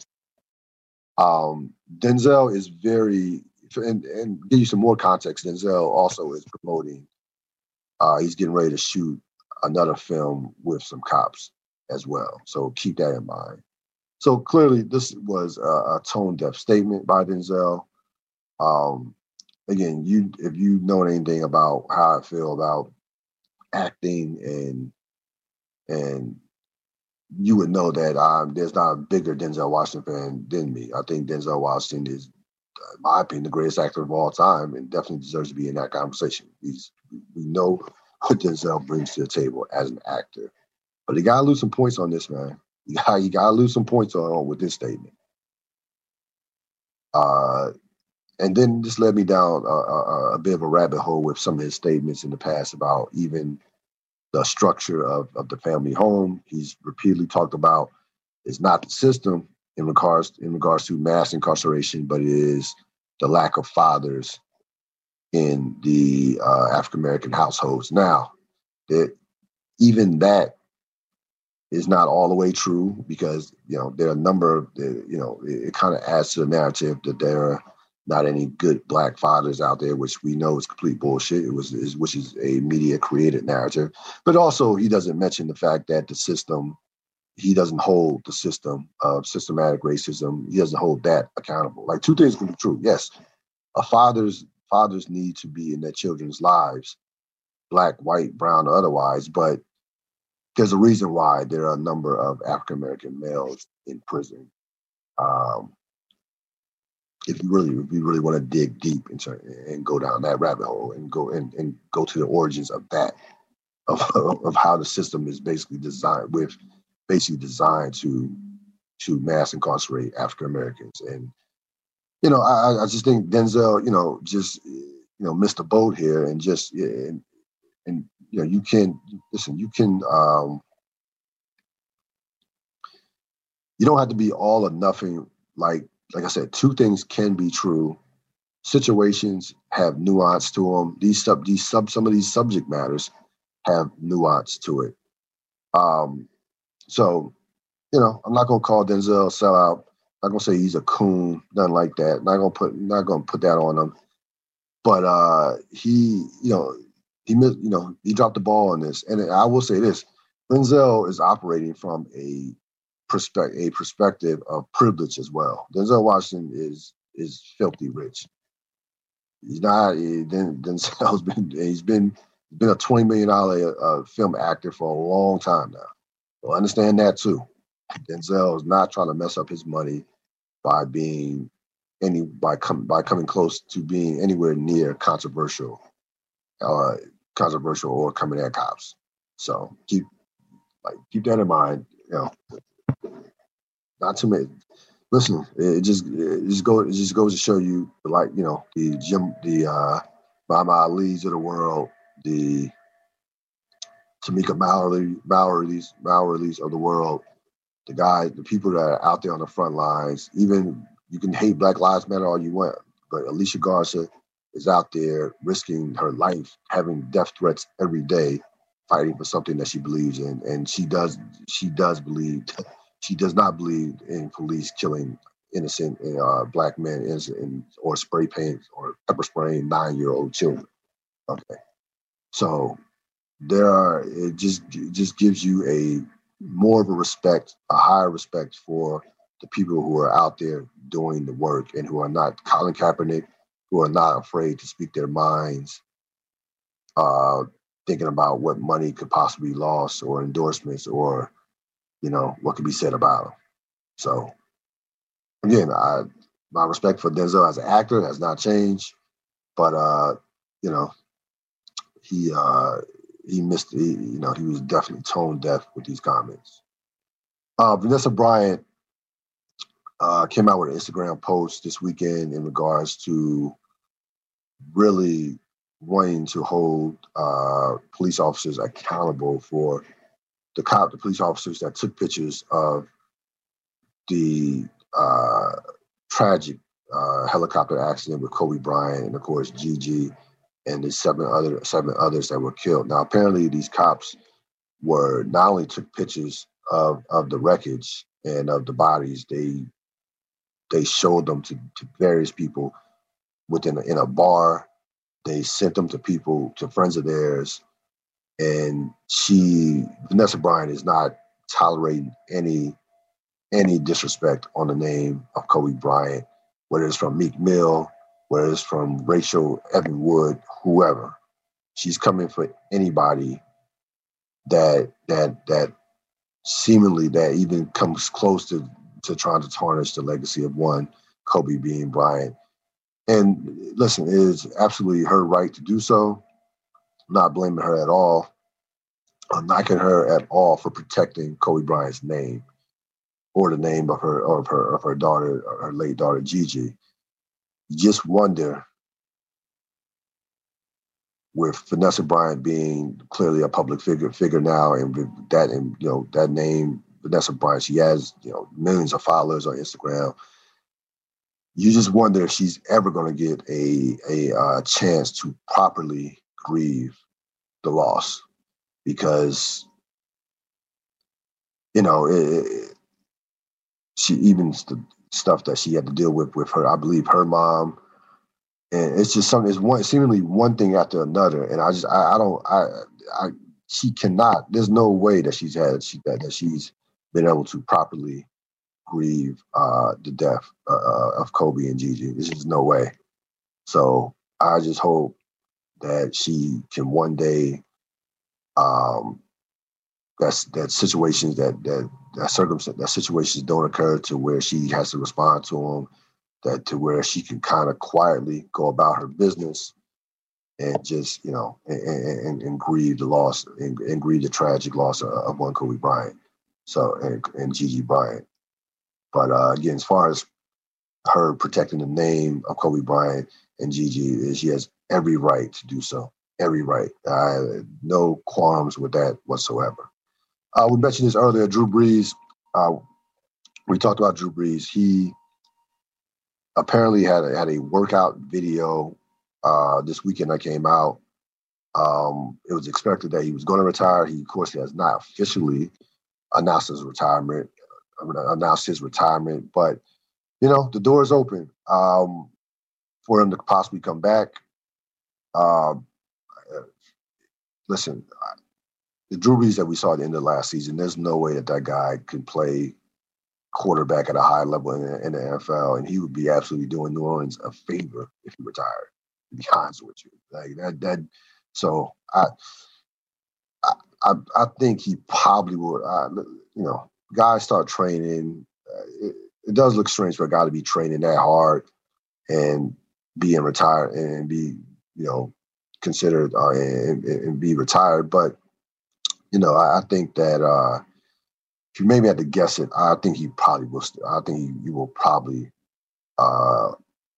Um, Denzel is very and and give you some more context. Denzel also is promoting. Uh, he's getting ready to shoot another film with some cops as well. So keep that in mind. So clearly, this was a, a tone deaf statement by Denzel. Um, again, you if you know anything about how I feel about acting and and you would know that um, there's not a bigger Denzel Washington fan than me. I think Denzel Washington is, in my opinion, the greatest actor of all time, and definitely deserves to be in that conversation. He's we know what Denzel brings to the table as an actor, but he got to lose some points on this, man. You got you got to lose some points on, on with this statement. Uh, and then this led me down a, a, a, bit of a rabbit hole with some of his statements in the past about even the structure of, of the family home. He's repeatedly talked about it's not the system in regards in regards to mass incarceration, but it is the lack of fathers in the uh, African American households. Now, that even that is not all the way true because you know there are a number of you know it, it kind of adds to the narrative that there are not any good black fathers out there, which we know is complete bullshit. It was, is, which is a media created narrative. But also, he doesn't mention the fact that the system, he doesn't hold the system of systematic racism. He doesn't hold that accountable. Like two things can be true. Yes, a father's fathers need to be in their children's lives, black, white, brown, or otherwise. But there's a reason why there are a number of African American males in prison. Um, if you really if you really want to dig deep into and go down that rabbit hole and go and, and go to the origins of that of, of how the system is basically designed with basically designed to to mass incarcerate African Americans and you know I, I just think Denzel you know just you know missed the boat here and just and, and you know you can listen you can um you don't have to be all or nothing like like I said, two things can be true. Situations have nuance to them. These sub, these sub, some of these subject matters have nuance to it. Um, so, you know, I'm not gonna call Denzel a sellout. Not gonna say he's a coon, nothing like that. Not gonna put, not gonna put that on him. But uh, he, you know, he missed, you know, he dropped the ball on this. And I will say this: Denzel is operating from a perspective a perspective of privilege as well. Denzel Washington is is filthy rich. He's not. He, Denzel's been he's been been a twenty million dollar uh, film actor for a long time now. So understand that too. Denzel is not trying to mess up his money by being any by coming by coming close to being anywhere near controversial, uh, controversial or coming at cops. So keep like keep that in mind. You know, not too many. Listen, it just it just go it just goes to show you like you know the Jim the uh Muhammad Ali's of the world, the Tamika Mallory Mallory's Mallory's of the world, the guys, the people that are out there on the front lines. Even you can hate Black Lives Matter all you want, but Alicia Garza is out there risking her life, having death threats every day, fighting for something that she believes in, and she does she does believe she does not believe in police killing innocent uh, black men innocent, or spray paint or pepper spraying nine year old children. Okay, so there are it just it just gives you a more of a respect, a higher respect for the people who are out there doing the work and who are not Colin Kaepernick, who are not afraid to speak their minds, uh, thinking about what money could possibly be lost or endorsements or you know, what could be said about them. So again, I my respect for Denzel as an actor has not changed, but uh, you know, he uh, he missed. He, you know, he was definitely tone deaf with these comments. Uh, Vanessa Bryant uh, came out with an Instagram post this weekend in regards to really wanting to hold uh, police officers accountable for the cop, the police officers that took pictures of the uh, tragic uh, helicopter accident with Kobe Bryant and of course Gigi and the seven other seven others that were killed. Now apparently these cops were not only took pictures of of the wreckage and of the bodies, they they showed them to, to various people within a, in a bar. They sent them to people to friends of theirs, and she Vanessa Bryant is not tolerating any any disrespect on the name of Kobe Bryant, whether it's from Meek Mill, whether it's from Rachel Evan Wood, whoever. She's coming for anybody that that that seemingly that even comes close to to trying to tarnish the legacy of one Kobe Bean Bryant. And listen, it is absolutely her right to do so. I'm not blaming her at all. I'm knocking her at all for protecting Kobe Bryant's name or the name of her of her of her daughter, her late daughter Gigi. You just wonder with Vanessa Bryant being clearly a public figure figure now, and that and you know that name Vanessa Bryant, she has you know millions of followers on Instagram. You just wonder if she's ever going to get a a uh, chance to properly grieve the loss, because you know it, she even the stuff that she had to deal with with her, I believe her mom, and it's just something. It's one seemingly one thing after another, and I just I, I don't I I she cannot. There's no way that she's had she that, that she's been able to properly grieve uh, the death uh, uh of Kobe and Gigi. There's just no way. So I just hope that she can one day um, that's that situations that that that circumstance that situations don't occur to where she has to respond to them that to where she can kind of quietly go about her business and just you know and, and, and grieve the loss and, and, grieve the tragic loss of, of, one Kobe Bryant so and, and Gigi Bryant but uh, again as far as her protecting the name of Kobe Bryant and Gigi she has every right to do so every right uh, no qualms with that whatsoever uh, we mentioned this earlier. Drew Brees. Uh, we talked about Drew Brees. He apparently had a, had a workout video uh, this weekend that came out. Um, it was expected that he was going to retire. He, of course, has not officially announced his retirement. Announced his retirement, but you know the door is open um, for him to possibly come back. Uh, listen, the Drew Brees that we saw at the end of last season, there's no way that that guy could play quarterback at a high level in the, in the NFL, and he would be absolutely doing New Orleans a favor if he retired. To be honest with you, like that, that. So I, I, I think he probably would. You know, guys start training. Uh, it, it does look strange for a guy to be training that hard and being retired and be, you know, considered uh, and, and be retired, but you know, I, I think that uh, if you maybe had to guess it, I think he probably will. I think he, he will probably uh,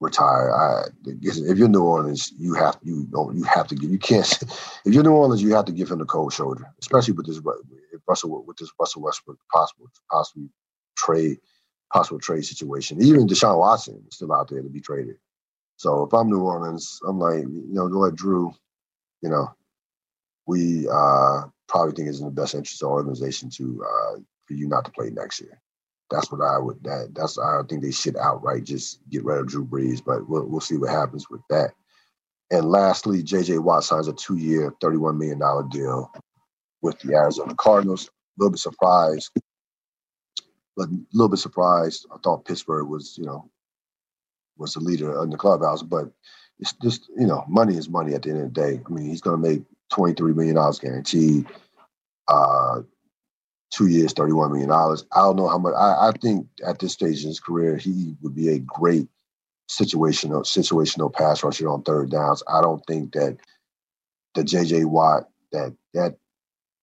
retire. I, if you're New Orleans, you have you know you have to give. You can't. If you're New Orleans, you have to give him the cold shoulder, especially with this Russell with this Russell Westbrook possible possibly trade possible trade situation. Even Deshaun Watson is still out there to be traded. So if I'm New Orleans, I'm like, you know, let Drew, you know, we uh probably think it's in the best interest of the organization to uh, for you not to play next year. That's what I would. That that's I don't think they should outright just get rid of Drew Brees, but we'll we'll see what happens with that. And lastly, J.J. Watt signs a two-year, thirty-one million dollar deal with the Arizona Cardinals. A little bit surprised, but a little bit surprised. I thought Pittsburgh was, you know, was the leader in the clubhouse, but it's just you know, money is money at the end of the day. I mean, he's going to make twenty-three million dollars guaranteed uh, two years, $31 million. I don't know how much. I, I, think at this stage in his career, he would be a great situational situational pass rusher on third downs. I don't think that the JJ Watt that that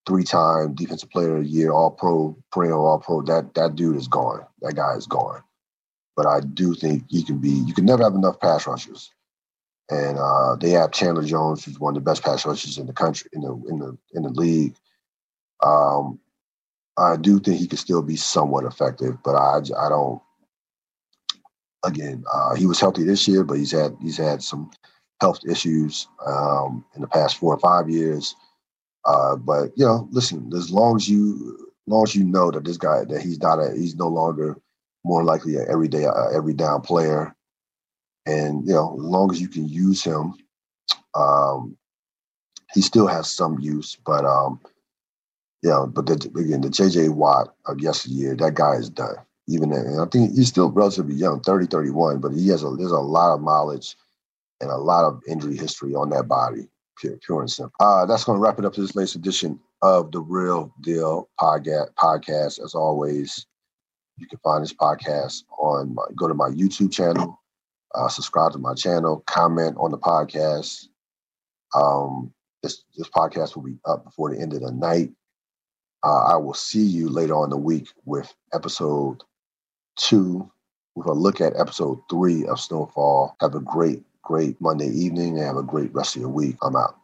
three time defensive player of the year, all pro, perennial all pro, that that dude is gone. That guy is gone. But I do think he can be you can never have enough pass rushers. And uh, they have Chandler Jones, who's one of the best pass rushers in the country, in the in the in the league. Um, I do think he could still be somewhat effective, but I I don't again, uh, he was healthy this year, but he's had he's had some health issues um, in the past four or five years. Uh, but you know, listen, as long as you as long as you know that this guy that he's not a he's no longer more likely an everyday every down player, and you know, as long as you can use him, um, he still has some use. But um, know, but the, again, the JJ Watt of yesteryear, that guy is done even and I think he's still relatively young, 30, 31, but he has a there's a lot of mileage and a lot of injury history on that body, pure, pure and simple. Uh, that's going to wrap it up to this latest edition of the Ril Dil podcast. Podcast, as always, you can find this podcast on my, go to my YouTube channel, uh, subscribe to my channel, comment on the podcast. Um, this this podcast will be up before the end of the night. Uh, I will see you later on the week with episode two, with a look at episode three of Snowfall. Have a great, great Monday evening and have a great rest of your week. I'm out.